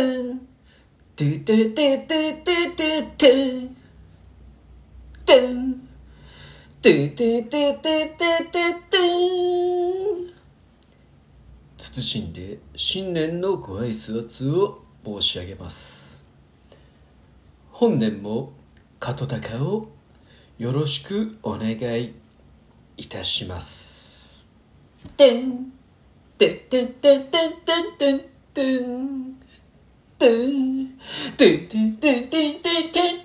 てんてててててててんてんてててててててん謹んで新年のご挨拶を申し上げます本年も加藤高をよろしくお願いいたしますてんてんてんてんてんてんてんてん do do do do do do